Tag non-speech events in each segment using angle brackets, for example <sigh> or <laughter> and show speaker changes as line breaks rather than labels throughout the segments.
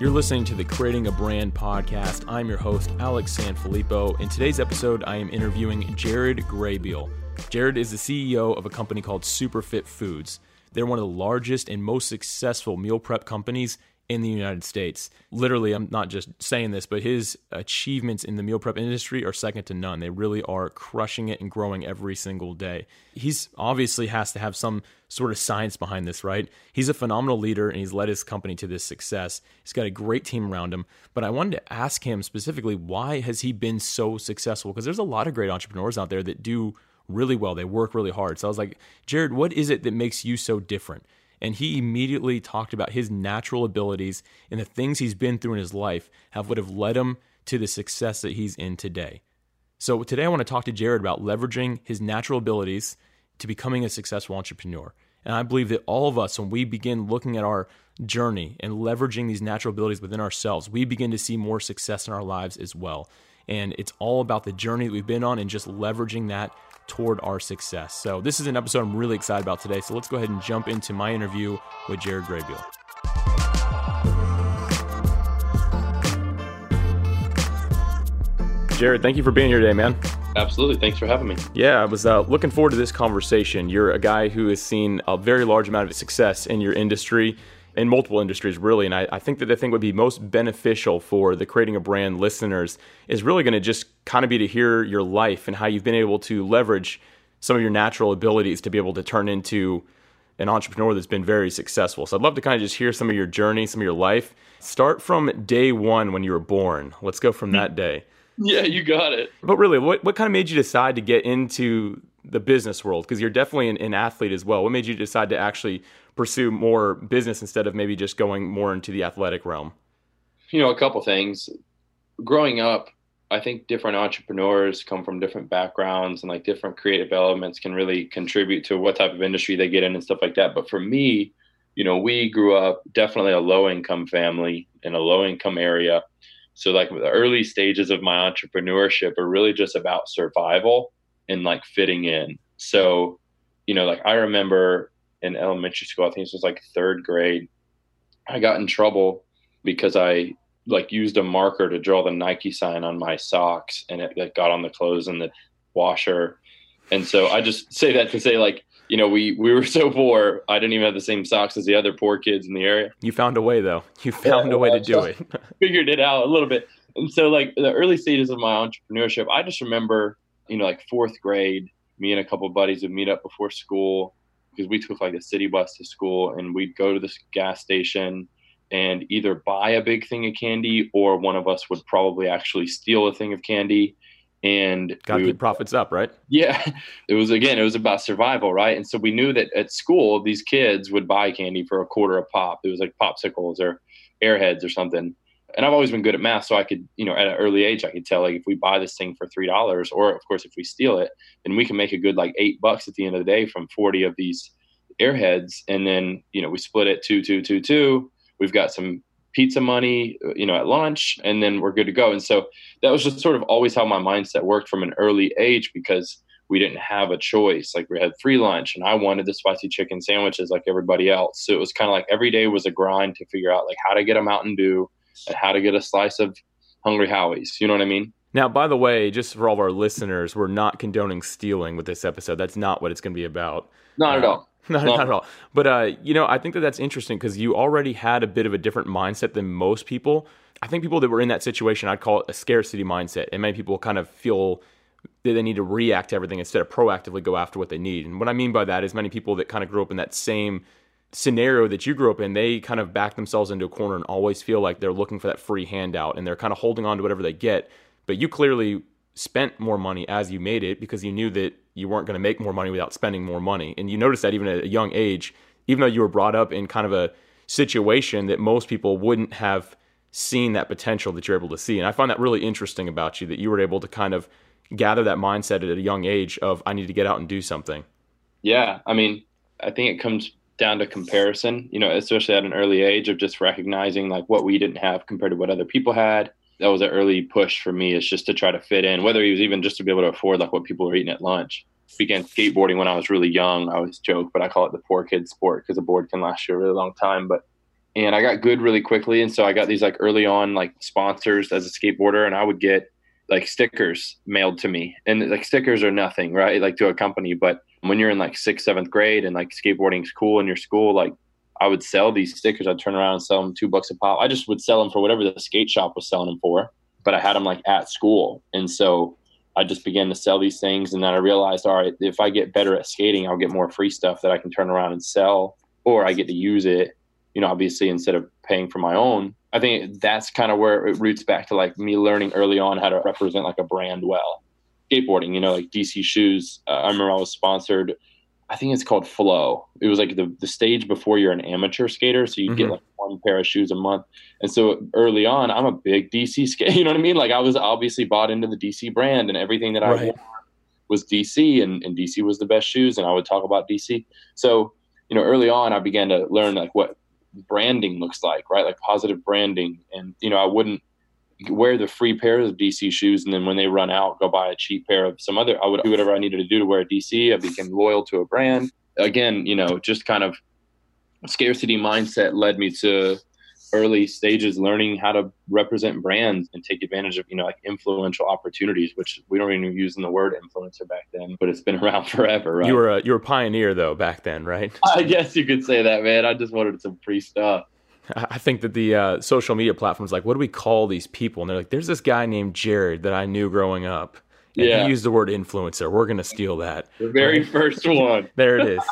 You're listening to the Creating a Brand podcast. I'm your host, Alex Sanfilippo. In today's episode, I am interviewing Jared Graybeal. Jared is the CEO of a company called Superfit Foods. They're one of the largest and most successful meal prep companies in the United States. Literally, I'm not just saying this, but his achievements in the meal prep industry are second to none. They really are crushing it and growing every single day. He's obviously has to have some sort of science behind this, right? He's a phenomenal leader and he's led his company to this success. He's got a great team around him. But I wanted to ask him specifically why has he been so successful? Because there's a lot of great entrepreneurs out there that do really well. They work really hard. So I was like, Jared, what is it that makes you so different? And he immediately talked about his natural abilities and the things he's been through in his life have would have led him to the success that he's in today. So today I want to talk to Jared about leveraging his natural abilities to becoming a successful entrepreneur. And I believe that all of us, when we begin looking at our journey and leveraging these natural abilities within ourselves, we begin to see more success in our lives as well. And it's all about the journey that we've been on and just leveraging that toward our success. So, this is an episode I'm really excited about today. So, let's go ahead and jump into my interview with Jared Graybeal. Jared, thank you for being here today, man.
Absolutely. Thanks for having me.
Yeah, I was uh, looking forward to this conversation. You're a guy who has seen a very large amount of success in your industry in multiple industries really. And I, I, think that the thing would be most beneficial for the creating a brand listeners is really going to just kind of be to hear your life and how you've been able to leverage some of your natural abilities to be able to turn into an entrepreneur that's been very successful. So i'd love to kind of just hear some of your journey some of your life. Start from day one when you were born. Let's go from that day.
Yeah you got it.
But really what, what kind of made you decide to get into the business world? Because you're definitely an, an athlete as well. What made you decide to actually pursue more business instead of maybe just going more into the athletic realm?
You know, a couple things. Growing up, I think different entrepreneurs come from different backgrounds and like different creative elements can really contribute to what type of industry they get in and stuff like that. But for me, you know, we grew up definitely a low income family in a low income area. So like the early stages of my entrepreneurship are really just about survival and like fitting in. So, you know, like I remember in elementary school. I think this was like third grade. I got in trouble because I like used a marker to draw the Nike sign on my socks, and it, it got on the clothes in the washer. And so I just <laughs> say that to say like you know, we we were <laughs> so poor. I didn't even have the same socks as the other poor kids in the area.
You found a way, though. You found yeah, a way to do it. <laughs>
figured it out a little bit. And so, like the early stages of my entrepreneurship, I just remember, you know, like fourth grade, me and a couple buddies would meet up before school, because we took like a city bus to school and we'd go to this gas station and either buy a big thing of candy or one of us would probably actually steal a thing of candy and
got to keep profits up right?
Yeah. <laughs> It was again it was about survival right? And so we knew that at school these kids would buy candy for a quarter a pop. It was like popsicles or airheads or something and I've always been good at math, so I could, you know, at an early age, I could tell like if we buy this thing for three dollars, or of course if we steal it, then we can make a good like eight bucks at the end of the day from forty of these airheads, and then you know we split it two, two, two, two. We've got some pizza money, uh, you know, at lunch, and then we're good to go. And so that was just sort of always how my mindset worked from an early age because we didn't have a choice. Like we had free lunch, and I wanted the spicy chicken sandwiches like everybody else. So it was kind of like every day was a grind to figure out like how to get a Mountain Dew and how to get a slice of Hungry Howie's. You know what I mean?
Now, by the way, just for all of our listeners, we're not condoning stealing with this episode. That's not what it's going to be about.
Not uh, at all. <laughs>
Not, not, at all. But uh, you know, I think that that's interesting because you already had a bit of a different mindset than most people. I think people that were in that situation, I'd call it a scarcity mindset, and many people kind of feel that they need to react to everything instead of proactively go after what they need. And what I mean by that is many people that kind of grew up in that same scenario that you grew up in, they kind of back themselves into a corner and always feel like they're looking for that free handout and they're kind of holding on to whatever they get. But you clearly spent more money as you made it because you knew that you weren't going to make more money without spending more money. And you noticed that even at a young age, even though you were brought up in kind of a situation that most people wouldn't have seen that potential that you're able to see. And I find that really interesting about you that you were able to kind of gather that mindset at a young age of I need to get out and do something.
Yeah, I mean, I think it comes down to comparison, you know, especially at an early age of just recognizing like what we didn't have compared to what other people had. That was an early push for me is just to try to fit in, whether it was even just to be able to afford like what people were eating at lunch. began skateboarding when I was really young. I always joke, but I call it the poor kid sport because a board can last you a really long time. But and I got good really quickly, and so I got these like early on like sponsors as a skateboarder, and I would get like stickers mailed to me, and like stickers are nothing, right? Like to a company, but when you're in like sixth, seventh grade, and like skateboarding's cool in your school, like I would sell these stickers. I'd turn around and sell them two bucks a pop. I just would sell them for whatever the skate shop was selling them for, but I had them like at school, and so I just began to sell these things. And then I realized, all right, if I get better at skating, I'll get more free stuff that I can turn around and sell, or I get to use it, you know, obviously instead of paying for my own. I think that's kind of where it roots back to like me learning early on how to represent like a brand well. Skateboarding, you know, like DC shoes. Uh, I remember I was sponsored I think it's called Flow. It was like the, the stage before you're an amateur skater. So you mm-hmm. get like one pair of shoes a month. And so early on, I'm a big DC <laughs> skater. You know what I mean? Like I was obviously bought into the DC brand and everything that right. I wore was DC and, and DC was the best shoes. And I would talk about DC. So, you know, early on, I began to learn like what branding looks like, right? Like positive branding. And, you know, I wouldn't wear the free pair of DC shoes, and then when they run out, go buy a cheap pair of some other. I would do whatever I needed to do to wear a DC. I became loyal to a brand. Again, you know, just kind of scarcity mindset led me to early stages learning how to represent brands and take advantage of you know like influential opportunities which we don't even use in the word influencer back then but it's been <laughs> around forever right
you were a you were a pioneer though back then right <laughs>
i guess you could say that man i just wanted some free stuff
I think that the uh, social media platforms like, what do we call these people? And they're like, there's this guy named Jared that I knew growing up. And yeah. he used the word influencer. We're going to steal that.
The very right? first one. <laughs>
there it is.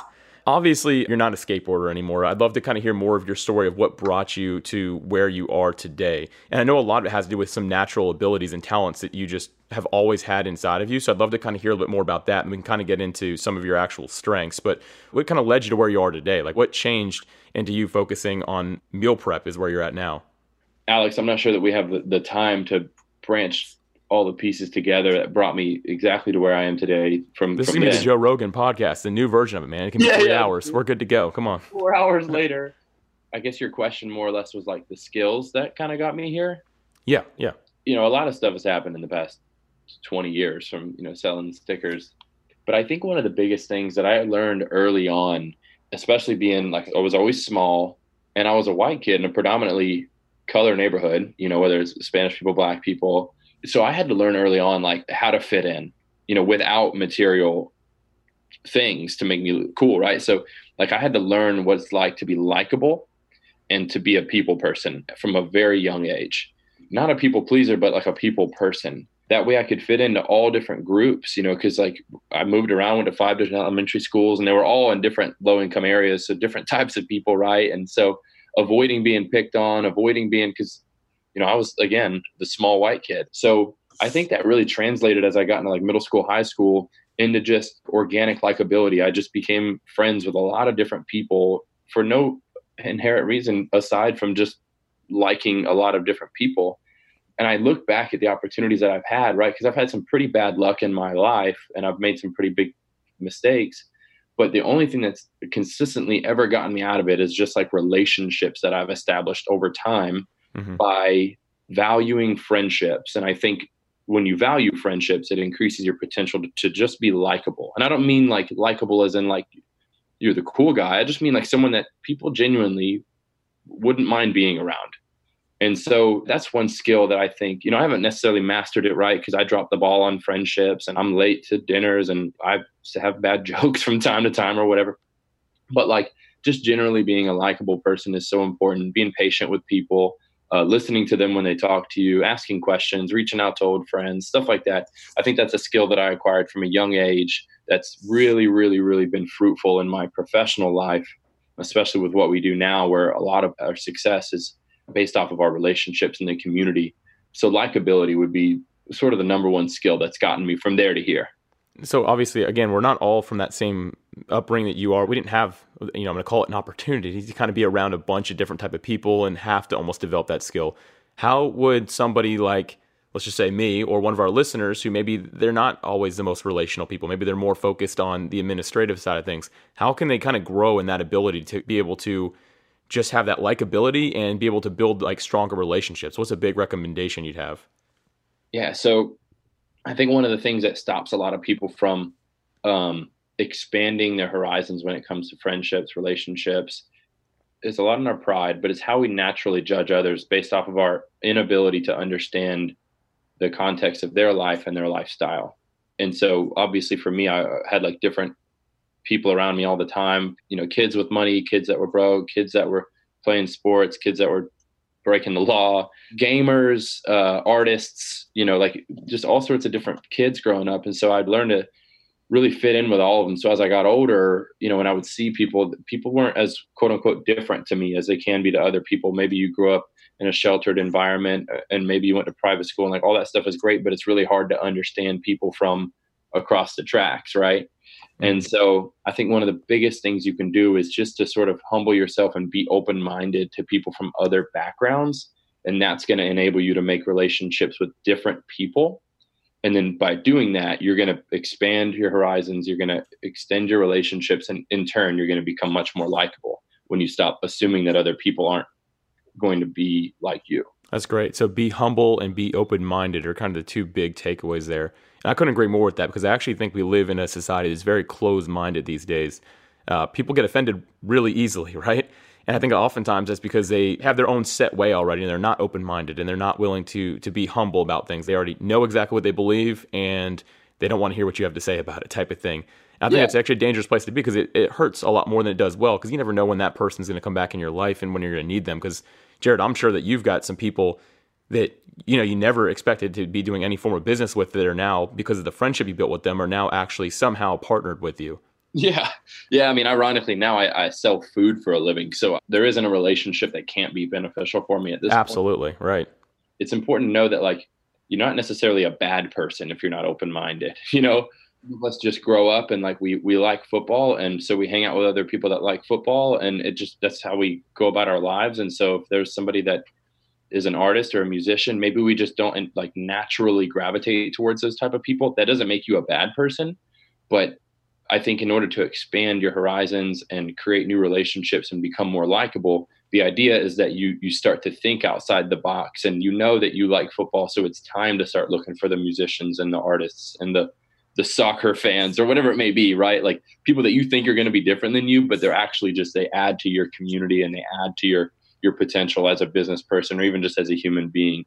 Obviously, you're not a skateboarder anymore. I'd love to kind of hear more of your story of what brought you to where you are today. And I know a lot of it has to do with some natural abilities and talents that you just have always had inside of you. So I'd love to kind of hear a little bit more about that and we can kind of get into some of your actual strengths. But what kind of led you to where you are today? Like what changed into you focusing on meal prep is where you're at now?
Alex, I'm not sure that we have the, the time to branch all the pieces together that brought me exactly to where I am today. From
this
from
is gonna be the Joe Rogan podcast, the new version of it, man. It can be yeah, three yeah. hours. We're good to go. Come on.
Four hours later. <laughs> I guess your question more or less was like the skills that kind of got me here.
Yeah, yeah.
You know, a lot of stuff has happened in the past 20 years from you know selling stickers, but I think one of the biggest things that I learned early on, especially being like I was always small and I was a white kid in a predominantly color neighborhood. You know, whether it's Spanish people, black people so I had to learn early on like how to fit in, you know, without material things to make me cool, right? So like I had to learn what it's like to be likable and to be a people person from a very young age. Not a people pleaser, but like a people person. That way I could fit into all different groups, you know, because like I moved around, went to five different elementary schools and they were all in different low income areas. So different <laughs> types of people, right? And so avoiding being picked on, avoiding being, because you know, I was again the small white kid. So I think that really translated as I got into like middle school, high school into just organic likability. I just became friends with a lot of different people for no inherent reason aside from just liking a lot of different people. And I look back at the opportunities that I've had, right? Because I've had some pretty bad luck in my life and I've made some pretty big mistakes. But the only thing that's consistently ever gotten me out of it is just like relationships that I've established over time mm-hmm. by valuing friendships. And I think when you value friendships, it increases your potential to, to just be likable. And I don't mean like likable as in like you're the cool guy. I just mean like someone that people genuinely wouldn't mind being around. And so that's one skill that I think, you know, I haven't necessarily mastered it right because I drop the ball on friendships and I'm late to dinners and I have bad <laughs> jokes from time to time or whatever. But like just generally being a likable person is so important, being patient with people, uh, listening to them when they talk to you, asking questions, reaching out to old friends, stuff like that. I think that's a skill that I acquired from a young age that's really, really, really been fruitful in my professional life, especially with what we do now, where a lot of our success is based off of our relationships in the community. So, likability would be sort of the number one skill that's gotten me from there to here
so obviously again we're not all from that same upbringing that you are. We didn't have you know i'm going to call it an opportunity to kind of be around a bunch of different type of people and have to almost develop that skill. How would somebody like let's just say me or one of our listeners who maybe they're not always the most relational people maybe they're more focused on the administrative side of things how can they kind of grow in that ability to be able to just have that likability and be able to build like stronger relationships? What's a big recommendation you'd have?
Yeah so I think one of the things that stops a lot of people from um, expanding their horizons when it comes to friendships, relationships. is a lot in our pride, but it's how we naturally judge others based off of our inability to understand the context of their life and their lifestyle. And so, obviously, for me, I had like different people around me all the time. You know, kids with money, kids that were broke, kids that were playing sports, kids that were breaking the law, gamers, uh, artists. You know, like just all sorts of different kids growing up. And so, I'd learned to really fit in with all of them. So as I got older, you know, when I would see people, people weren't as quote unquote different to me as they can be to other people. Maybe you grew up in a sheltered environment uh, and maybe you went to private school and like all that stuff is great, but it's really hard to understand people from across the tracks, right? Mm-hmm. And so I think one of the biggest things you can do is just to sort of humble yourself and be open minded to people from other backgrounds. And that's going to enable you to make relationships with different people and then by doing that you're going to expand your horizons you're going to extend your relationships and in turn you're going to become much more likable when you stop assuming that other people aren't going to be like you
that's great so be humble and be open-minded are kind of the two big takeaways there and i couldn't agree more with that because i actually think we live in a society that's very closed-minded these days uh, people get offended really easily <laughs> right and I think oftentimes that's because they have their own set way already and they're not open minded and they're not willing to to be humble about things. They already know exactly what they believe and they don't want to hear what you have to say about it, type of thing. And I think yeah. that's actually a dangerous place to be because it, it hurts a lot more than it does well because you never know when that person's going to come back in your life and when you're going to need them. Because, Jared, I'm sure that you've got some people that you know you never expected to be doing any form of business with that are now because of the friendship you built with them are now actually somehow partnered with you
yeah. Yeah. I mean, ironically, now I, I, sell food for a living. So there isn't a relationship that can't be beneficial for me at this
Absolutely.
Point.
Right.
It's important to know that, like, you're not necessarily a bad person if you're not open minded. <laughs> You know, let's just grow up and like we we like football and so we hang out with other people that like football and it just that's how we go about our lives and so if there's somebody that is an artist or a musician maybe we just don't like naturally gravitate towards those type of people. That doesn't make you a bad person but I think in order to expand your horizons and create new relationships and become more likable, the idea is that you you start to think outside the box and you know that you like football, so it's time to start looking for the musicians and the artists and the the soccer fans or whatever it may be, right? Like people that you think are going to be different than you, but they're actually just they add to your community and they add to your your potential as a business person or even just as a human being.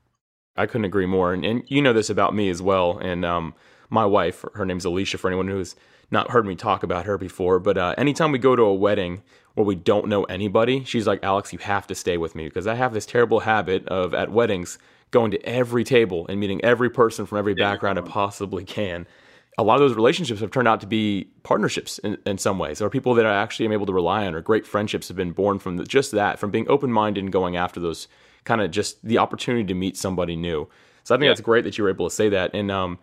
I couldn't agree more, and, and you know this about me as well. And um, my wife, her name's Alicia. For anyone who's not heard me talk about her before, but uh, anytime we go to a wedding where we don't know anybody, she's like, Alex, you have to stay with me because I have this terrible habit of at weddings going to every table and meeting every person from every background I possibly can. A lot of those relationships have turned out to be partnerships in, in some ways, or people that I actually am able to rely on, or great friendships have been born from the, just that, from being open minded and going after those kind of just the opportunity to meet somebody new. So I think yeah. that's great that you were able to say that. And um,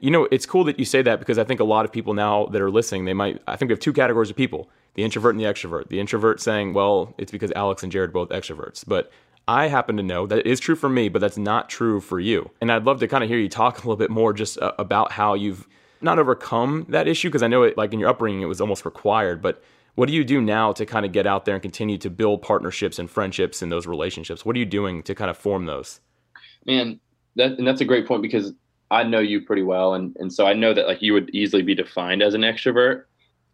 you know, it's cool that you say that because I think a lot of people now that are listening, they might, I think we have two categories of people the introvert and the extrovert. The introvert saying, well, it's because Alex and Jared both extroverts. But I happen to know that is true for me, but that's not true for you. And I'd love to kind of hear you talk <laughs> a little bit more just uh, about how you've not overcome that issue because I know it, like in your upbringing, it was almost required. But what do you do now to kind of get out there and continue to build partnerships and friendships in those relationships? What are you doing to kind of form those?
Man, that, and that's a great point because I know you pretty well, and and so I know that like you would easily be defined as an extrovert.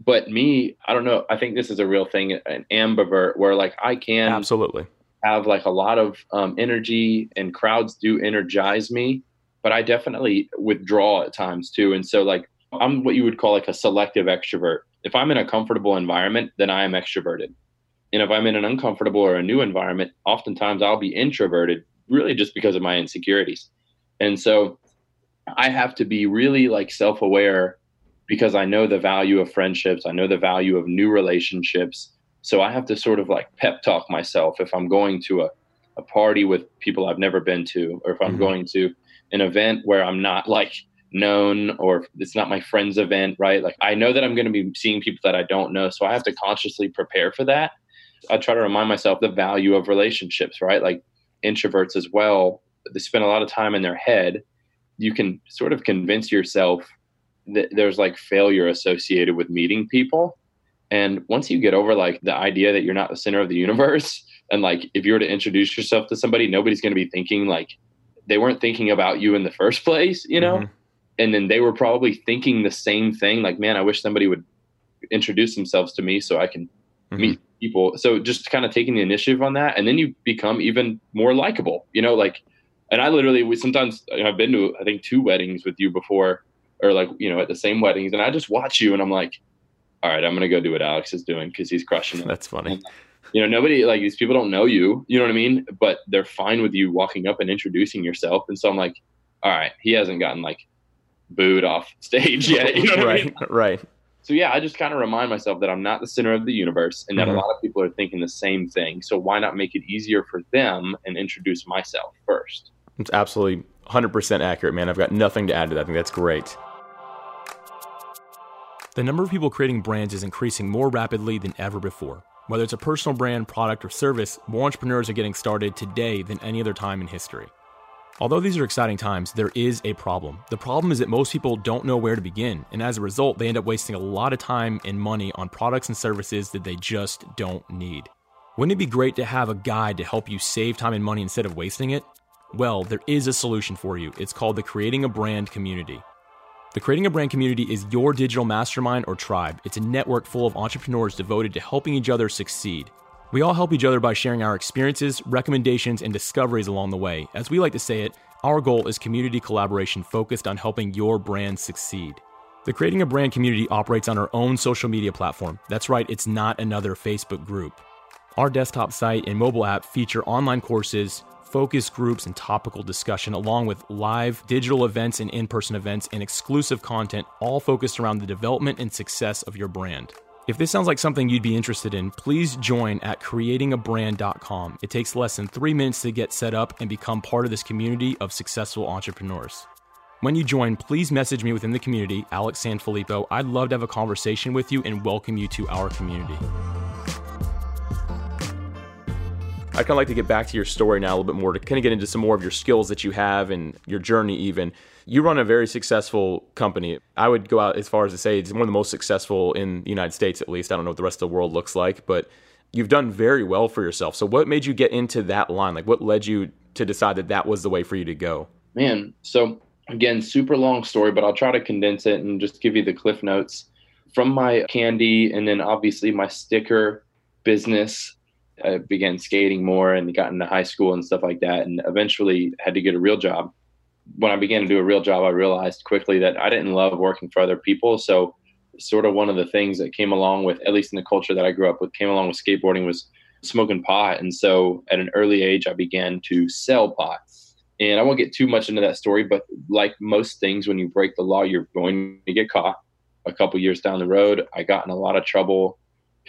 But me, I don't know. I think this is a real thing, an ambivert, where like I can
absolutely
have like a lot of um, energy, and crowds do energize me, but I definitely withdraw at times too. And so like I'm what you would call like a selective extrovert. If I'm in a comfortable environment, then I am extroverted. And if I'm in an uncomfortable or a new environment, oftentimes I'll be introverted, really just because of my insecurities. And so I have to be really like self aware because I know the value of friendships. I know the value of new relationships. So I have to sort of like pep talk myself if I'm going to a, a party with people I've never been to, or if I'm mm-hmm. going to an event where I'm not like known or it's not my friend's event, right? Like I know that I'm going to be seeing people that I don't know. So I have to consciously prepare for that. I try to remind myself the value of relationships, right? Like introverts as well, they spend a lot of time in their head you can sort of convince yourself that there's like failure associated with meeting people. And once you get over like the idea that you're not the center of the universe, and like if you were to introduce yourself to somebody, nobody's going to be thinking like they weren't thinking about you in the first place, you know? Mm-hmm. and then they were probably thinking the same thing like man i wish somebody would introduce themselves to me so i can mm-hmm. meet people so just kind of taking the initiative on that and then you become even more likable you know like and i literally we sometimes you know, i've been to i think two weddings with you before or like you know at the same weddings and i just watch you and i'm like all right i'm gonna go do what alex is doing because he's crushing it
that's funny
you know nobody like these people don't know you you know what i mean but they're fine with you walking up and introducing yourself and so i'm like all right he hasn't gotten like booed off <laughs> stage yet you know
right
I mean?
right
so yeah, I just kind of remind myself that I'm not the center of the universe and that mm-hmm. a lot of people are thinking the same thing. So why not make it easier for them and introduce myself first?
It's absolutely 100% accurate, man. I've got nothing to add to that. I think that's great. The number of people creating brands is increasing more rapidly than ever before. Whether it's a personal brand, product, or service, more entrepreneurs are getting started today than any other time in history. Although these are exciting times, there is a problem. The problem is that most people don't know where to begin, and as a result, they end up wasting a lot of time and money on products and services that they just don't need. Wouldn't it be great to have a guide to help you save time and money instead of wasting it? Well, there is a solution for you. It's called the Creating a Brand Community. The Creating a Brand Community is your digital mastermind or tribe. It's a network full of entrepreneurs devoted to helping each other succeed. We all help each other by sharing our experiences, recommendations, and discoveries along the way. As we like to say it, our goal is community collaboration focused on helping your brand succeed. The Creating a Brand community operates on our own social media platform. That's right, it's not another Facebook group. Our desktop site and mobile app feature online courses, focus groups, and topical discussion, along with live digital events and in person events and exclusive content, all focused around the development and success of your brand. If this sounds like something you'd be interested in, please join at creatingabrand.com. It takes less than three minutes to get set up and become part of this community of successful entrepreneurs. When you join, please message me within the community, Alex Sanfilippo. I'd love to have a conversation with you and welcome you to our community. I'd kind of like to get back to your story now a little bit more to kind of get into some more of your skills that you have and your journey, even. You run a very successful company. I would go out as far as to say it's one of the most successful in the United States, at least. I don't know what the rest of the world looks like, but you've done very well for yourself. So, what made you get into that line? Like, what led you to decide that that was the way for you to go?
Man, so again, super long story, but I'll try to condense it and just give you the cliff notes. From my candy and then obviously my sticker business I began skating more and got into high school and stuff like that, and eventually had to get a real job. When I began to do a real job, I realized quickly that I didn't love working for other people. So, sort of one of the things that came along with, at least in the culture that I grew up with, came along with skateboarding was smoking pot. And so, at an early age, I began to sell pot. And I won't get too much into that story, but like most things, when you break the law, you're going to get caught. A couple years down the road, I got in a lot of trouble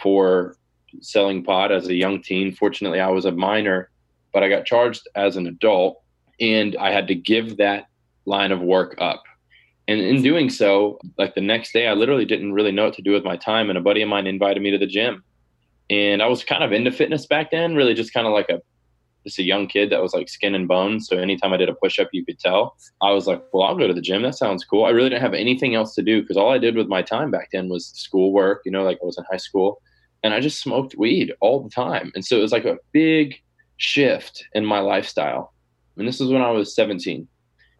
for selling pot as a young teen. Fortunately, I was a minor, but I got charged as an adult and I had to give that line of work up. And in doing so, like the next day, I literally didn't really know what to do with my time. And a buddy of mine invited me to the gym. And I was kind of into fitness back then, really just kind of like a just a young kid that was like skin and bones. So anytime I did a push up, you could tell. I was like, well, I'll go to the gym. That sounds cool. I really didn't have anything else to do because all I did with my time back then was schoolwork, you know, like I was in high school and I just smoked weed all the time. And so it was like a big shift in my lifestyle. And this was when I was 17.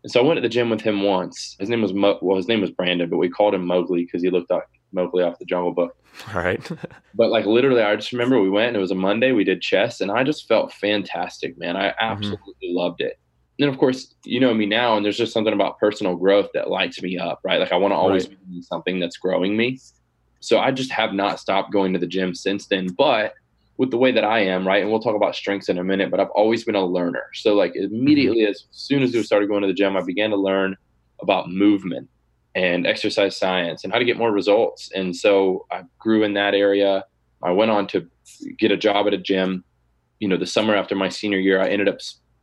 And so I went to the gym with him once. His name was Mo- well, his name was Brandon, but we called him Mowgli because he looked like Mowgli off the Jungle Book.
All right. <laughs>
but like literally, I just remember we went and it was a Monday. We did chest, and I just felt fantastic, man. I mm-hmm. absolutely mm-hmm. loved it. And of course, you know me now, and there's just something about personal growth that lights me up, right? Like I want to always right. be something that's growing me. So I just have not stopped going to the gym since then. But with the way that I am, right, and we'll talk about strengths in a minute, but I've always been a learner. So like immediately mm-hmm. as soon as we started going to the gym, I began to learn about movement and exercise science and how to get more results. And so I grew in that area. I went on to get a job at a gym. You know, the summer after my senior year, I ended up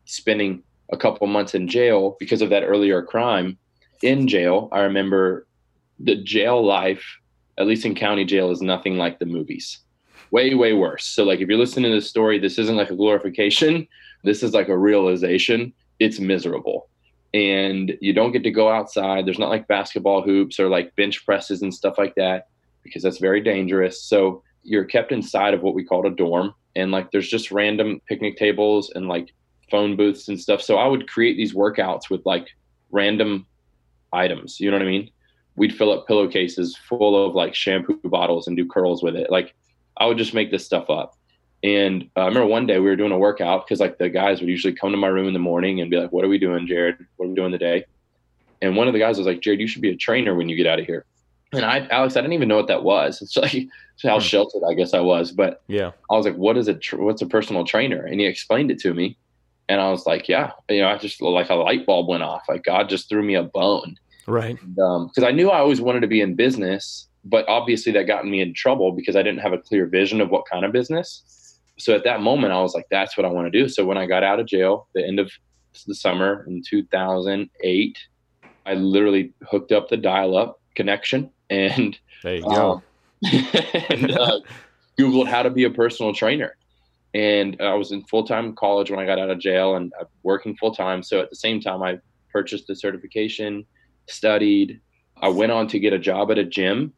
spending a couple months in jail because of that earlier crime. In jail, I remember the jail life at least in county jail, is nothing like the movies. Way, way worse. So, like, if you're listening to this story, this isn't like a glorification. This is like a realization. It's miserable. And you don't get to go outside. There's not like basketball hoops or like bench presses and stuff like that because that's very dangerous. So, you're kept inside of what we called a dorm. And like, there's just random picnic tables and like phone booths and stuff. So, I would create these workouts with like random items. You know what I mean? We'd fill up pillowcases full of like shampoo bottles and do curls with it. Like I would just make this stuff up. And uh, I remember one day we were doing a workout because like the guys would usually come to my room in the morning and be like, "What are we doing, Jared? What are we doing today?" And one of the guys was like, "Jared, you should be a trainer when you get out of here." And I, Alex, I didn't even know what that was. It's like it's how hmm. sheltered I guess I was. But
yeah,
I was like, "What is it? What's a personal trainer?" And he explained it to me, and I was like, "Yeah." You know, I just like a light bulb went off. Like God just threw me a bone.
Right.
Because um, I knew I always wanted to be in business, but obviously that got me in trouble because I didn't have a clear vision of what kind of business so at that moment, I was like, that's what I want to do. So when I got out of jail, the end of the summer in 2008, I literally hooked up the dial up connection and
there you go. Um, <laughs>
and, uh, Googled how to be a personal trainer. And I was in full time college when I got out of jail and working full time. So at the same time, I purchased the certification, studied. I went on to get a job at a gym.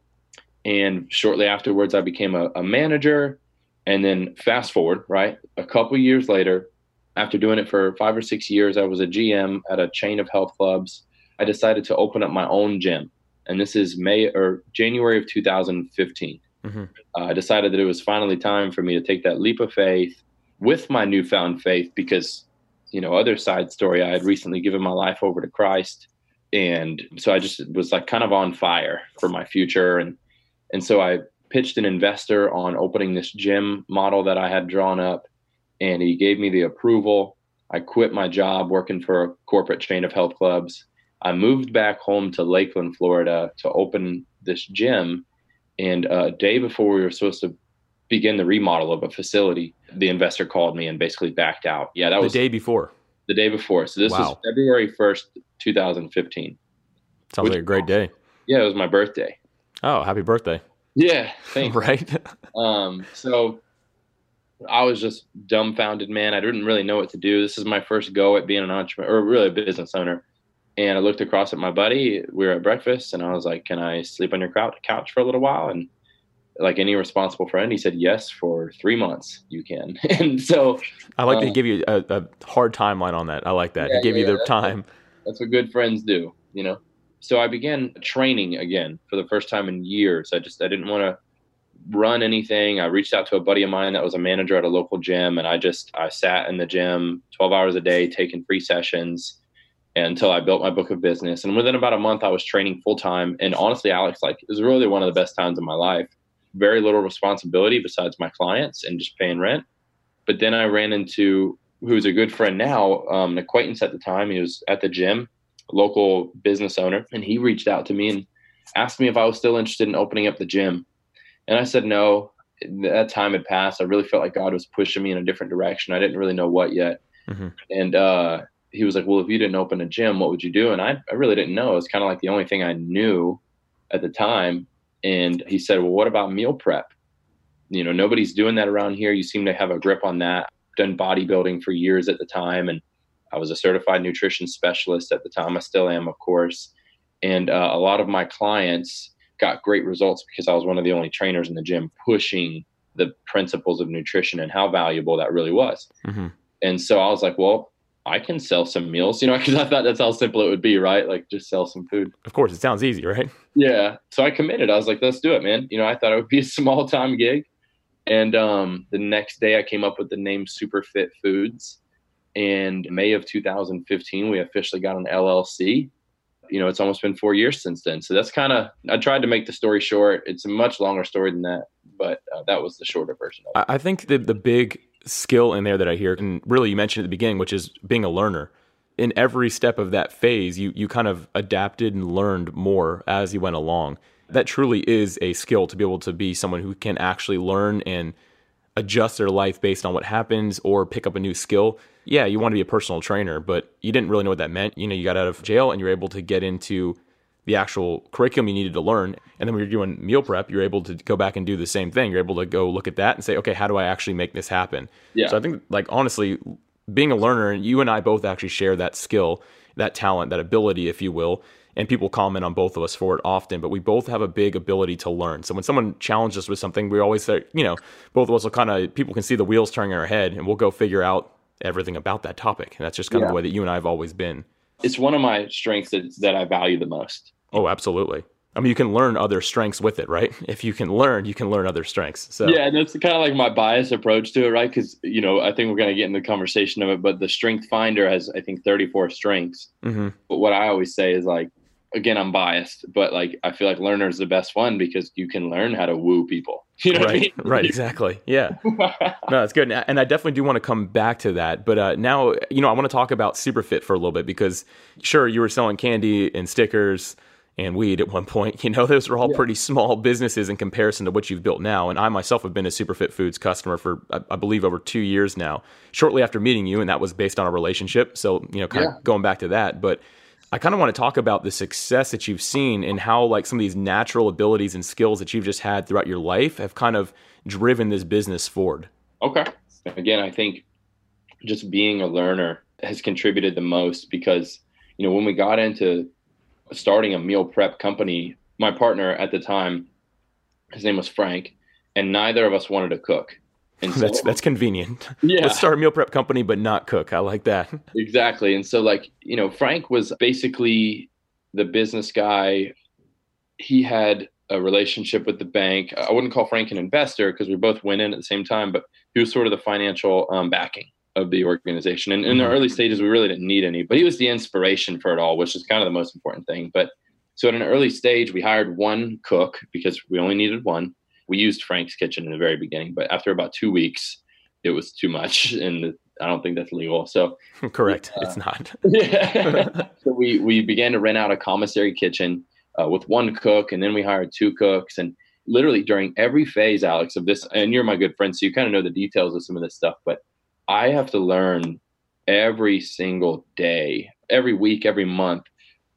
And shortly afterwards, I became a, a manager and then fast forward, right? A couple years later, after doing it for five or six years, I was a GM at a chain of health clubs. I decided to open up my own gym. And this is May or January of 2015. Mm-hmm. Uh, I decided that it was finally time for me to take that leap of faith with my newfound faith because, you know, other side story, I had recently given my life over to Christ. And so I just was like kind of on fire for my future. And, and so I pitched an investor on opening this gym model that I had drawn up, and he gave me the approval. I quit my job working for a corporate chain of health clubs. I moved back home to Lakeland, Florida to open this gym. And uh, a day before we were supposed to begin the remodel of a facility, the investor called me and basically backed out. Yeah, that
the
was
the day before.
The day before. So this wow. February 1st, 2015.
Sounds which, like a great day.
Yeah, it was my birthday.
Oh, happy birthday.
Yeah, <laughs>
right.
um, so I was just dumbfounded, man. I didn't really know what to do. This is my first go at being an entrepreneur, or really a business owner. And I looked across at my buddy. We were at breakfast, and I was like, "Can I sleep on your couch for a little while?" And like any responsible friend, he said, "Yes, for three months you can." <laughs> and so
I like to um, give you a, a, hard timeline on that. I like that. Yeah, to give yeah, you the
that's
time.
What, that's what good friends do, you know so I began training again for the first time in years. I just I didn't want to run anything. I reached out to a buddy of mine that was a manager at a local gym, and I just I sat in the gym 12 hours a day taking free sessions until I built my book of business. And within about a month, I was training full time. And honestly, Alex, like it was really one of the best times of my life. Very little responsibility besides my clients and just paying rent. But then I ran into who's a good friend now, um, an acquaintance at the time. He was at the gym local business owner, and he reached out to me and asked me if I was still interested in opening up the gym. And I said no. That time had passed. I really felt like God was pushing me in a different direction. I didn't really know what yet. Mm-hmm. And uh, he was like, "Well, if you didn't open a gym, what would you do?" And I, I really didn't know. It was kind of like the only thing I knew at the time. And he said, "Well, what about meal prep? You know, nobody's doing that around here. You seem to have a grip on that. Done bodybuilding for years at the time, and I was a certified nutrition specialist at the time. I still am, of course. And uh, a lot of my clients got great results because I was one of the only trainers in the gym pushing the principles of nutrition and how valuable that really was. Mm-hmm. And so I was like, well, I can sell some meals, you know, <laughs> because I thought that's how simple it would be, right? Like just sell some food.
Of course, it sounds easy, right?
Yeah. So I committed. I was like, let's do it, man. You know, I thought it would be a <laughs> small time gig. And um, the next day I came up with the name Superfit Foods and May of 2015, we officially got an LLC. You know, it's almost been four years since then. So that's kind of, I tried to make the story short. It's a much longer story than that, but uh, that was the shorter version.
I think the, the big skill in there that I hear, and really you mentioned at the beginning, which is being a learner. In every step of that phase, you, you kind of adapted and learned more as you went along. That truly is a skill to be able to be someone who can actually learn and adjust their life based on what happens or pick up a new skill yeah, you want to be a personal trainer, but you didn't really know what that meant. You know, you got out of jail and you're able to get into the actual curriculum you needed to learn. And then when you're doing meal prep, you're able to go back and do the same thing. You're able to go look at that and say, okay, how do I actually make this happen?
Yeah.
So I think, like, honestly, being a learner, and you and I both actually share that skill, that talent, that ability, if you will. And people comment on both of us for it often, but we both have a big ability to learn. So when someone challenges us with something, we always say, you know, both of us will kind of, people can see the wheels turning in our head and we'll go figure out everything about that topic. And that's just kind yeah. of the way that you and I have always been.
It's one of my strengths that, that I value the most.
Oh, absolutely. I mean, you can learn other strengths with it, right? <laughs> If you can learn, you can learn other strengths. So
yeah, and that's kind of like my bias approach to it, right? Because you know, I think we're going to get in the conversation of it, but the Strength Finder has, I think, 34 strengths. Mm-hmm. But what I always say is like, again, I'm biased, but like I feel like learner is the best one because you can learn how to woo people. <laughs>
You know right, I mean? right, exactly. Yeah, <laughs> no, that's good, and I definitely do want to come back to that. But uh, now, you know, I want to talk about Superfit for a little bit because, sure, you were selling candy and stickers and weed at one point. You know, <laughs> those were all yeah. pretty small businesses in comparison to what you've built now. And I myself have been a Superfit Foods customer for, I, I believe, over two years now. Shortly after meeting you, and that was based on a relationship. So, you know, kind yeah. of going back to that, but I kind of want to talk about the success that you've seen and how like some of these natural abilities and skills that you've just had throughout your life have kind of driven this business forward.
Okay. Again, I think just being a learner has contributed the most because, you know, when we got into starting a meal prep company, my partner at the time, his name was Frank, and neither of us wanted to cook.
And so, that's that's convenient. <laughs> Yeah. Let's start a meal prep company, but not cook. I like that. <laughs>
Exactly. And so, like you know, Frank was basically the business guy. He had a relationship with the bank. I wouldn't call Frank an investor because we both went in at the same time, but he was sort of the financial um, backing of the organization. And in the mm-hmm. early stages, we really didn't need any, but he was the inspiration for it all, which is kind of the most important thing. But so at an early stage, we hired one cook because we only needed one we used Frank's Kitchen in the very beginning, but after about two weeks, it was too much, <laughs> and I don't think that's legal. So <laughs>
correct, uh, it's not.
yeah. <laughs> so we we began to rent out a commissary kitchen uh, with one cook, and then we hired two cooks, and literally during every phase, Alex, of this, and you're my good friend, so you kind of know the details of some of this stuff, but I have to learn every single day, every week, every month,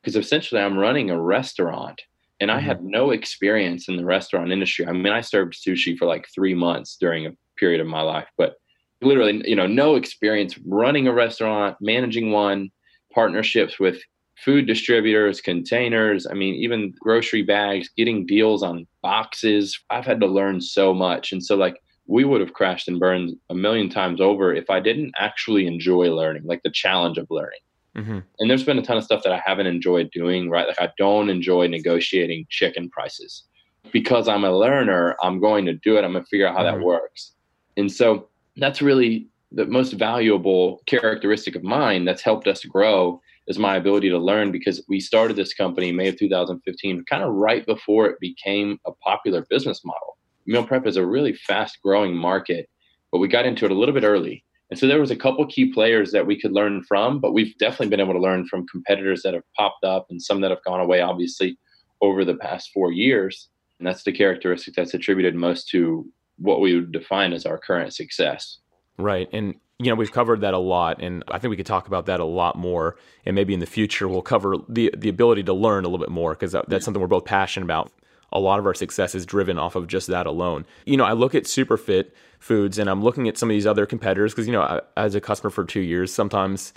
because essentially I'm running a restaurant and I mm-hmm. had no experience in the restaurant industry. I mean, I served sushi for like three months during a period of my life, but literally, you know, no experience running a restaurant, managing one, partnerships with food distributors, containers, I mean, even grocery bags, getting deals on boxes. I've had to learn so much. And so, like, we would have crashed and burned a million times over if I didn't actually enjoy learning, like the challenge of learning. Mm-hmm. And there's been a ton of stuff that I haven't enjoyed doing, right? Like I don't enjoy negotiating chicken prices. Because I'm a learner, I'm going to do it. I'm going to figure out how mm-hmm. that works. And so that's really the most valuable characteristic of mine that's helped us grow is my ability to learn because we started this company May of 2015, kind of right before it became a popular business model. Meal prep is a really fast growing market, but we got into it a little bit early. And so there was a couple key players that we could learn from, but we've definitely been able to learn from competitors that have popped up and some that have gone away, obviously, over the past four years. And that's the characteristic that's attributed most to what we would define as our current success.
Right. And you know, we've covered that a lot, and I think we could talk about that a lot more. And maybe in the future, we'll cover the the ability to learn a little bit more because that's something we're both passionate about a lot of our success is driven off of just that alone. You know, I look at Superfit Foods and I'm looking at some of these other competitors because, you know, as a customer for two years, sometimes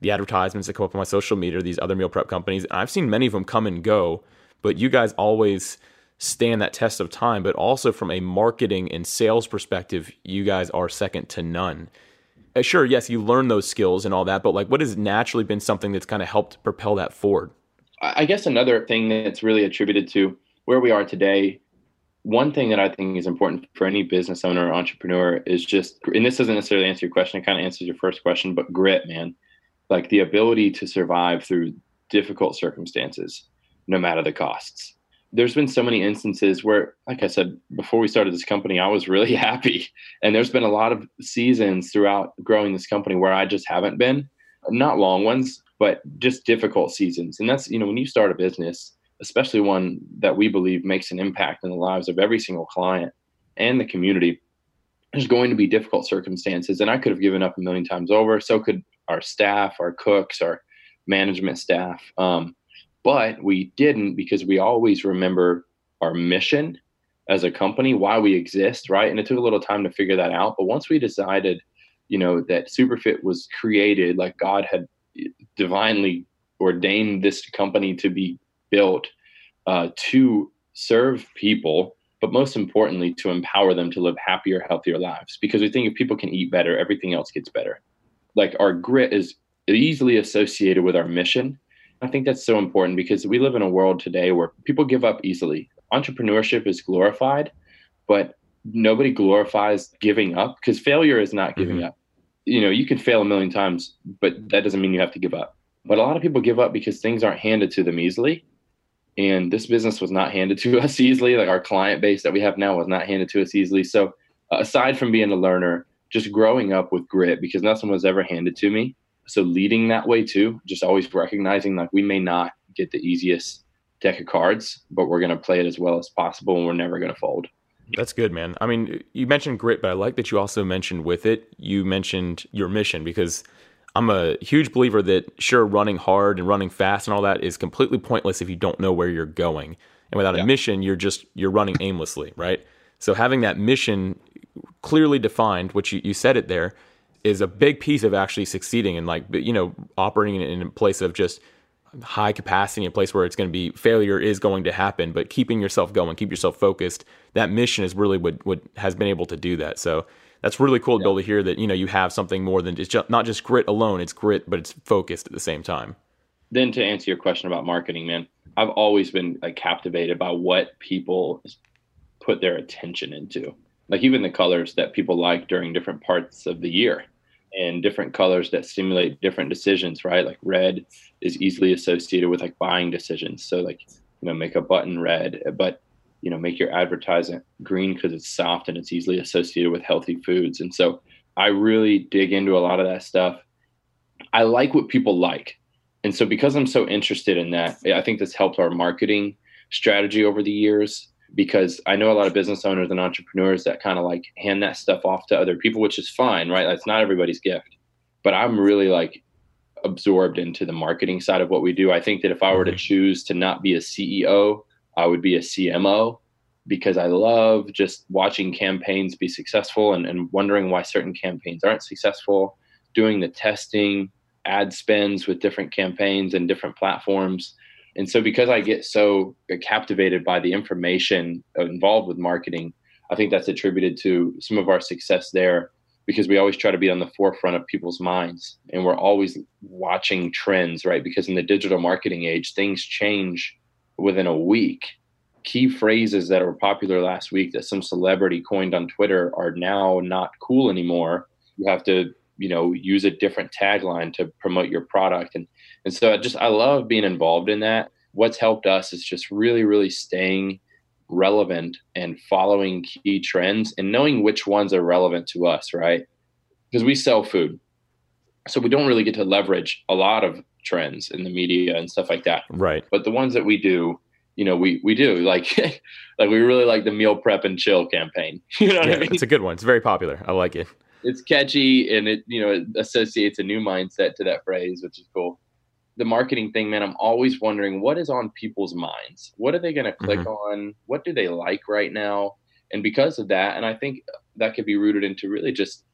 the advertisements that come up on my social media are these other meal prep companies. And I've seen many of them come and go, but you guys always stand that test of time. But also from a marketing and sales perspective, you guys are second to none. Uh, sure, yes, you learn those skills and all that, but like what has naturally been something that's kind of helped propel that forward?
I guess another thing that's really attributed to where we are today, one thing that I think is important for any business owner or entrepreneur is just, and this doesn't necessarily answer your question, it kind of answers your first question, but grit, man. Like the ability to survive through difficult circumstances, no matter the costs. There's been so many instances where, like I said, before we started this company, I was really <laughs> happy. And there's been a lot of seasons throughout growing this company where I just haven't been, not long ones, but just difficult seasons. And that's, you know, when you start a business, especially one that we believe makes an impact in the lives of every single client and the community, there's going to be difficult circumstances. And I could have given up a million times over. So could our staff, our cooks, our management staff. Um, but we didn't because we always remember our mission as a company, why we exist, right? And it took a little time to figure that out. But once we decided, you know, that Superfit was created, like God had divinely ordained this company to be built uh, to serve people, but most importantly, to empower them to live happier, healthier lives. Because we think if people can eat better, everything else gets better. Like our grit is easily associated with our mission. I think that's so important because we live in a world today where people give up easily. Entrepreneurship is glorified, but nobody glorifies giving up because failure is not giving mm-hmm. up. You know, you can fail a million times, but that doesn't mean you have to give up. But a lot of people give up because things aren't handed to them easily. And this business was not handed to <laughs> us easily. Like our client base that we have now was not handed to us easily. So, uh, aside from being a learner, just growing up with grit because nothing was ever handed to me. So, leading that way too, just always recognizing like we may not get the easiest deck of cards, but we're going to play it as well as possible and we're never going to fold.
That's good, man. I mean, you mentioned grit, but I like that you also mentioned with it, you mentioned your mission because I'm a huge believer that sure running hard and running fast and all that is completely pointless if you don't know where you're going. And without yeah. a mission, you're just you're running aimlessly, right? So having that mission clearly defined, which you, you said it there, is a big piece of actually succeeding and like you know operating in a place of just high capacity, a place where it's going to be failure is going to happen, but keeping yourself going, keep yourself focused. That mission is really what what has been able to do that. So that's really cool to be able to hear that you know you have something more than just not just grit alone. It's grit, but it's focused at the same time.
Then to answer your question about marketing, man, I've always been like captivated by what people put their attention into. Like even the colors that people like during different parts of the year and different colors that stimulate different decisions, right? Like red is easily associated with like buying decisions. So like, you know, make a button red, but you know make your advertising green because it's soft and it's easily associated with healthy foods. And so i really dig into a lot of that stuff. I like what people like. And so because i'm so interested in that i think this helped our marketing strategy over the years because i know a lot of business owners and entrepreneurs that kind of like hand that stuff off to other people which is fine right? That's not everybody's gift. But i'm really like absorbed into the marketing side of what we do. I think that if i were to mm-hmm. choose to not be a ceo I would be a CMO because I love just watching campaigns be successful and, and wondering why certain campaigns aren't successful, doing the testing, ad spends with different campaigns and different platforms. And so, because I get so captivated by the information involved with marketing, I think that's attributed to some of our success there because we always try to be on the forefront of people's minds and we're always watching trends, right? Because in the digital marketing age, things change within a week. Key phrases that were popular last week that some celebrity coined on Twitter are now not cool anymore. You have to, you know, use a different tagline to promote your product. And and so I just I love being involved in that. What's helped us is just really, really staying relevant and following key trends and knowing which ones are relevant to us, right? Because we sell food. So we don't really get to leverage a lot of trends in the media and stuff like that.
Right.
But the ones that we do, you know, we we do <laughs> like like we really like the meal prep and chill campaign. <laughs> You know
yeah, I mean? It's a good one. It's very popular. I like it.
It's catchy and it you know it associates a new mindset to that phrase, which is cool. The marketing thing, man, I'm always wondering what is on people's minds. What are they going to click mm-hmm. on? What do they like right now? And because of that, and I think that could be rooted into really just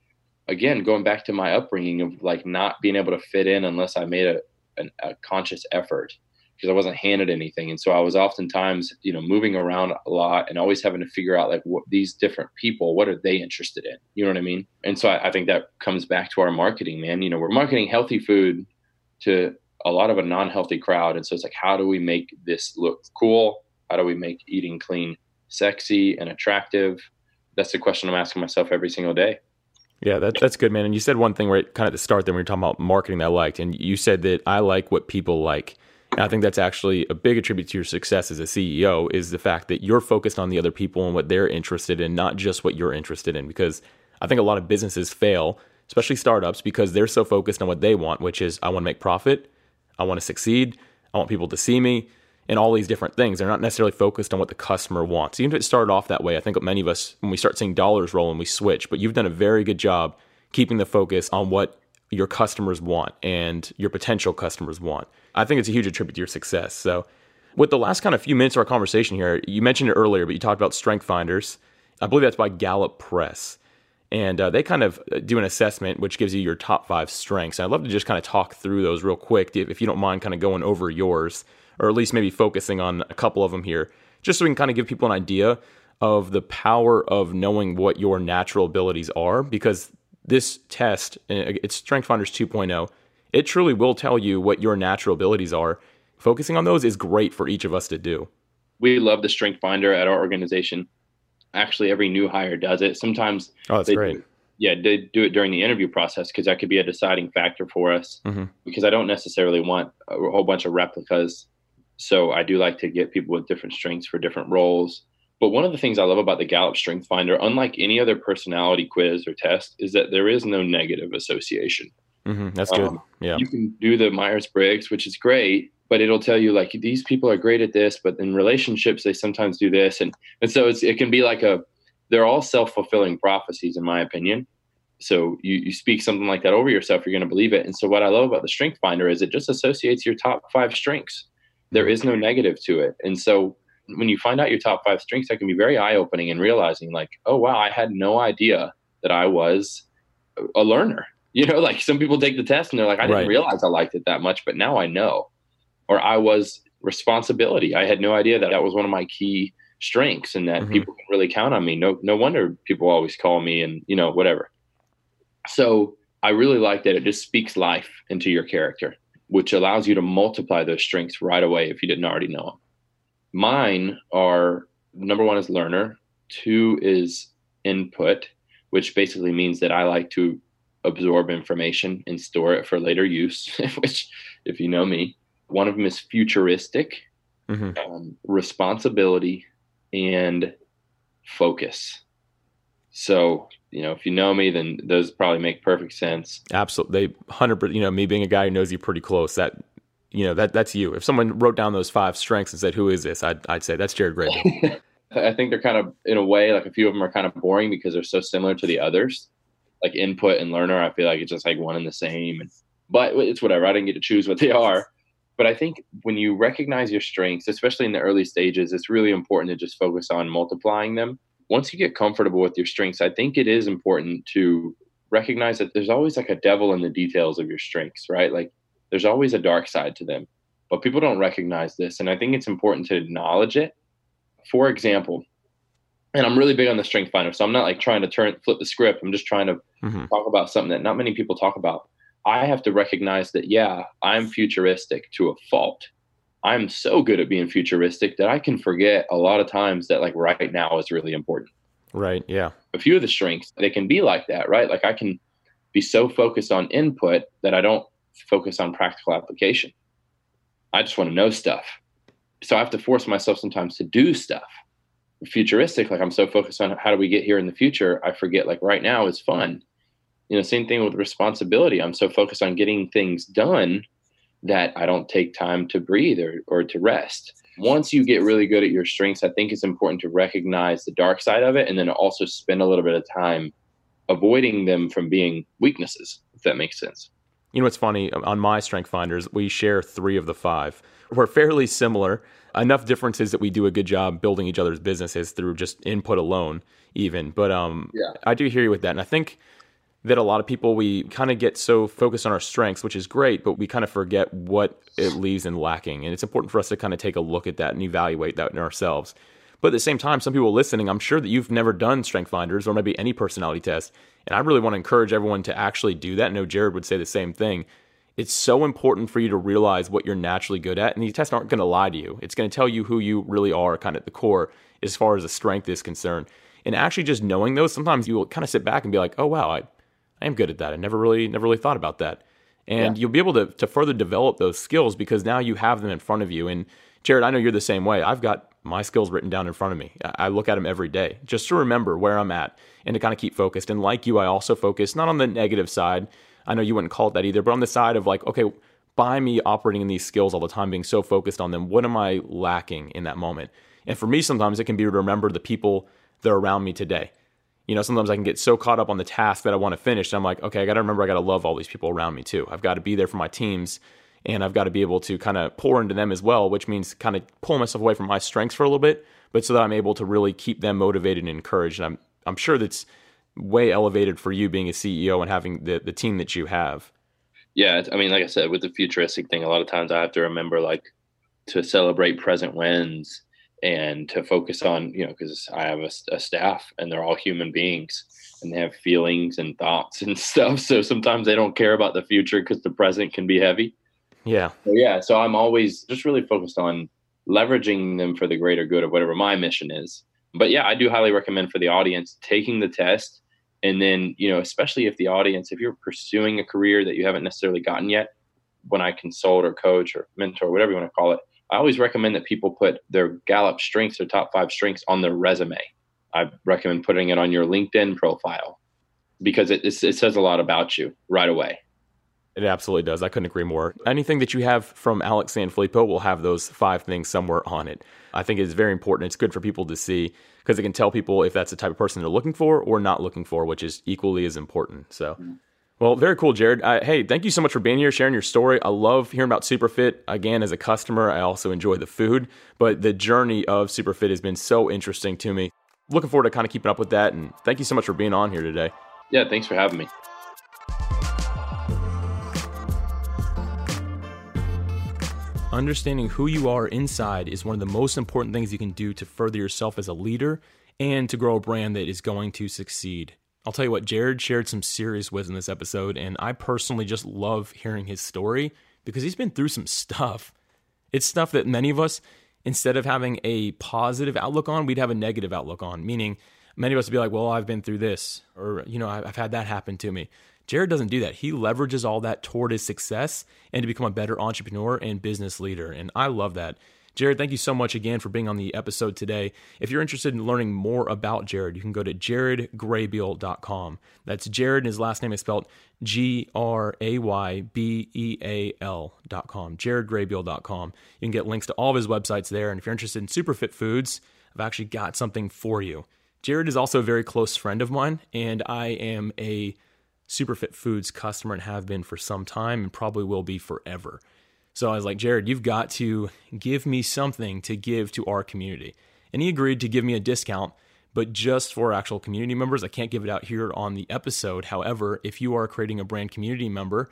again going back to my upbringing of like not being able to fit in unless I made a an, a conscious effort because I wasn't handed anything. And so I was oftentimes, you know, moving around a lot and always having to figure out like what these different people, what are they interested in? You know what I mean? And so I, I think that comes back to our marketing, man. You know, we're marketing healthy food to a lot of a non-healthy crowd. And so it's like, how do we make this look cool? How do we make eating clean sexy and attractive? That's the question I'm asking myself every single day.
Yeah, that, that's good, man. And you said one thing right kind of at the start then when we were talking about marketing that I liked. And you said that I like what people like. And I think that's actually a big attribute to your success as a CEO is the fact that you're focused on the other people and what they're interested in, not just what you're interested in. Because I think a lot of businesses fail, especially startups, because they're so focused on what they want, which is I want to make profit, I want to succeed, I want people to see me and all these different things. They're not necessarily focused on what the customer wants. Even if it started off that way, I think many of us, when we start seeing dollars roll and we switch, but you've done a very good job keeping the focus on what your customers want and your potential customers want. I think it's a huge attribute to your success. So, with the last kind of few minutes of our conversation here, you mentioned it earlier, but you talked about Strength Finders. I believe that's by Gallup Press. And uh, they kind of do an assessment which gives you your top five strengths. And I'd love to just kind of talk through those real quick, if you don't mind kind of going over yours or at least maybe focusing on a couple of them here, just so we can kind of give people an idea of the power of knowing what your natural abilities are. Because this test, uh, it's Strength Finders 2.0, it truly will tell you what your natural abilities are. Focusing on those is great for each of us to do.
We love the strength finder at our organization. Actually, every new hire does it. Sometimes
Oh, that's great.
Do, yeah, they do it during the interview process because that could be a deciding factor for us.
Mm-hmm.
Because I don't necessarily want a whole bunch of replicas. So I do like to get people with different strengths for different roles. But one of the things I love about the Gallup Strength Finder, unlike any other personality quiz or test, is that there is no negative association.
Mm-hmm. That's good.
Um,
yeah.
You can do the Myers Briggs, which is great, but it'll tell you like these people are great at this, but in relationships they sometimes do this, and and so it's, it can be like a they're all self fulfilling prophecies in my opinion. So you you speak something like that over yourself, you're going to believe it. And so what I love about the Strength Finder is it just associates your top five strengths. There is no negative to it, and so when you find out your top five strengths, that can be very eye opening and realizing like, oh wow, I had no idea that I was a learner. <laughs> You know, like some people take the test and they're like, I didn't
Right.
realize I liked it that much, but now I know. Or I was responsibility. I had no idea that that was one of my key strengths and that
Mhm.
people can really count on me. No, no wonder people always call me and you know whatever. So I really like that it just speaks life into your character, which allows you to multiply those strengths right away if you didn't already know them. Mine are number one is learner, two is input, which basically means that I like to absorb information and store it for later use, <laughs> which, if you know me, one of them is futuristic,
hmm
um, responsibility, and focus. So, you know, if you know me, then those probably make perfect sense.
Absolutely. They hundred. percent You know, me being a guy who knows you pretty close. That you know that that's you. If someone wrote down those five strengths and said, "Who is this?" I'd I'd say that's Jared Graybeal. <laughs>
I think they're kind of, in a way, like a few of them are kind of boring because they're so similar to the others. Like input and learner, I feel like it's just like one and the same. And, but it's whatever. I didn't get to choose what they are. But I think when you recognize your strengths, especially in the early stages, it's really important to just focus on multiplying them. Once you get comfortable with your strengths, I think it is important to recognize that there's always like a devil in the details of your strengths, right? Like there's always a dark side to them. But people don't recognize this. And I think it's important to acknowledge it for example, and I'm really big on the strength finder, so I'm not like trying to turn flip the script. I'm just trying to
hmm
talk about something that not many people talk about. I have to recognize that yeah, I'm futuristic to a fault. I'm so good at being futuristic that I can forget a lot of times that like right now is really important.
Right. Yeah.
A few of the strengths they can be like that, right? Like I can be so focused on input that I don't focus on practical application. I just want to know stuff. So I have to force myself sometimes to do stuff. Futuristic, like I'm so focused on how do we get here in the future, I forget like right now is fun. You know, same thing with responsibility. I'm so focused on getting things done that I don't take time to breathe or, or to rest. Once you get really good at your strengths, I think it's important to recognize the dark side of it and then also spend a little bit of time avoiding them from being weaknesses, if that makes sense.
You know what's funny? On my strength finders, we share three of the five. We're fairly similar. Enough differences that we do a good job building each other's businesses through just input alone, even. But um,
Yeah.
I do hear you with that, and I think that a lot of people we kind of get so focused on our strengths, which is great, but we kind of forget what it leaves in lacking, and it's important for us to kind of take a look at that and evaluate that in ourselves. But at the same time, some people listening, I'm sure that you've never done strength finders or maybe any personality test. And I really want to encourage everyone to actually do that. I know Jared would say the same thing. It's so important for you to realize what you're naturally good at. And these tests aren't going to lie to you. It's going to tell you who you really are, kind of at the core, as far as the strength is concerned. And actually just knowing those, sometimes you will kind of sit back and be like, oh wow, I, I am good at that. I never really never really thought about that. And you'll be able to to further develop those skills because now you have them in front of you. And Jared, I know you're the same way. I've got my skills written down in front of me. I I look at them every day just to remember where I'm at and to kind of keep focused. And like you, I also focus not on the negative side. I know you wouldn't call it that either, but on the side of like, okay, by me operating in these skills all the time, being so focused on them, what am I lacking in that moment? And for me, sometimes it can be to remember the people that are around me today. You know, sometimes I can get so caught up on the task that I want to finish. I'm like, okay, I got to remember I got to love all these people around me too. I've got to be there for my teams and I've got to be able to kind of pour into them as well, which means kind of pull myself away from my strengths for a little bit, but so that I'm able to really keep them motivated and encouraged. And I'm I'm sure that's way elevated for you being a CEO and having the the team that you have.
Yeah, I mean, like I said, with the futuristic thing, a lot of times I have to remember like to celebrate present wins and to focus on, you know, because I have a, a staff and they're all human beings, and they have feelings and thoughts <laughs> and stuff. So sometimes they don't care about the future because the present can be heavy.
Yeah.
So yeah. So I'm always just really focused on leveraging them for the greater good of whatever my mission is. But yeah, I do highly recommend for the audience taking the test. And then, you know, especially if the audience, if you're pursuing a career that you haven't necessarily gotten yet, when I consult or coach or mentor, whatever you want to call it, I always recommend that people put their Gallup strengths, their top five strengths on their resume. I recommend putting it on your LinkedIn profile because it, it, says a lot about you right away.
It absolutely does. I couldn't agree more. Anything that you have from Alex Sanfilippo will have those five things somewhere on it. I think it's very important. It's good for people to see because it can tell people if that's the type of person they're looking for or not looking for, which is equally as important. So, mm-hmm. Well, very cool, Jared. Uh, hey, thank you so much for being here, sharing your story. I love hearing about Superfit. Again, as a customer, I also enjoy the food, but the journey of Superfit has been so interesting to me. Looking forward to kind of keeping up with that. And thank you so much for being on here today.
Yeah, thanks for having me.
Understanding who you are inside is one of the most important things you can do to further yourself as a leader and to grow a brand that is going to succeed. I'll tell you what, Jared shared some serious wisdom in this episode, and I personally just love hearing his story because he's been through some stuff. It's stuff that many of us, instead of having a positive outlook on, we'd have a negative outlook on, meaning many of us would be like, well, I've been through this, or, you know, I've had that happen to me. Jared doesn't do that. He leverages all that toward his success and to become a better entrepreneur and business leader. And I love that. Jared, thank you so much again for being on the episode today. If you're interested in learning more about Jared, you can go to jaredgraybeal.com. That's Jared, and his last name is spelled G R A Y B E A L.com. jaredgraybeal.com. You can get links to all of his websites there. And if you're interested in Superfit Foods, I've actually got something for you. Jared is also a very close friend of mine, and I am a Superfit Foods customer and have been for some time and probably will be forever. So I was like, Jared, you've got to give me something to give to our community. And he agreed to give me a discount, but just for actual community members. I can't give it out here on the episode. However, if you are creating a brand community member,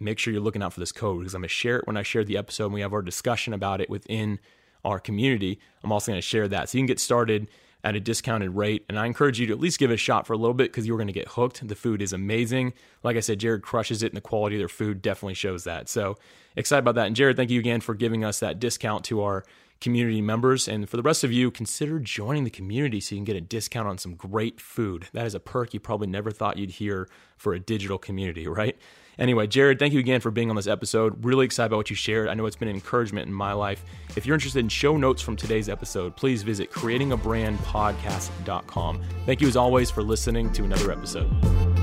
make sure you're looking out for this code because I'm going to share it when I share the episode and we have our discussion about it within our community. I'm also going to share that. So you can get started at a discounted rate. And I encourage you to at least give it a shot for a little bit because you're going to get hooked. The food is amazing. Like I said, Jared crushes it, and the quality of their food definitely shows that. So excited about that. And Jared, thank you again for giving us that discount to our community members. And for the rest of you, consider joining the community so you can get a discount on some great food. That is a perk you probably never thought you'd hear for a digital community, right? Anyway, Jared, thank you again for being on this episode. Really excited about what you shared. I know it's been an encouragement in my life. If you're interested in show notes from today's episode, please visit creatingabrandpodcast.com. Thank you as always for listening to another episode.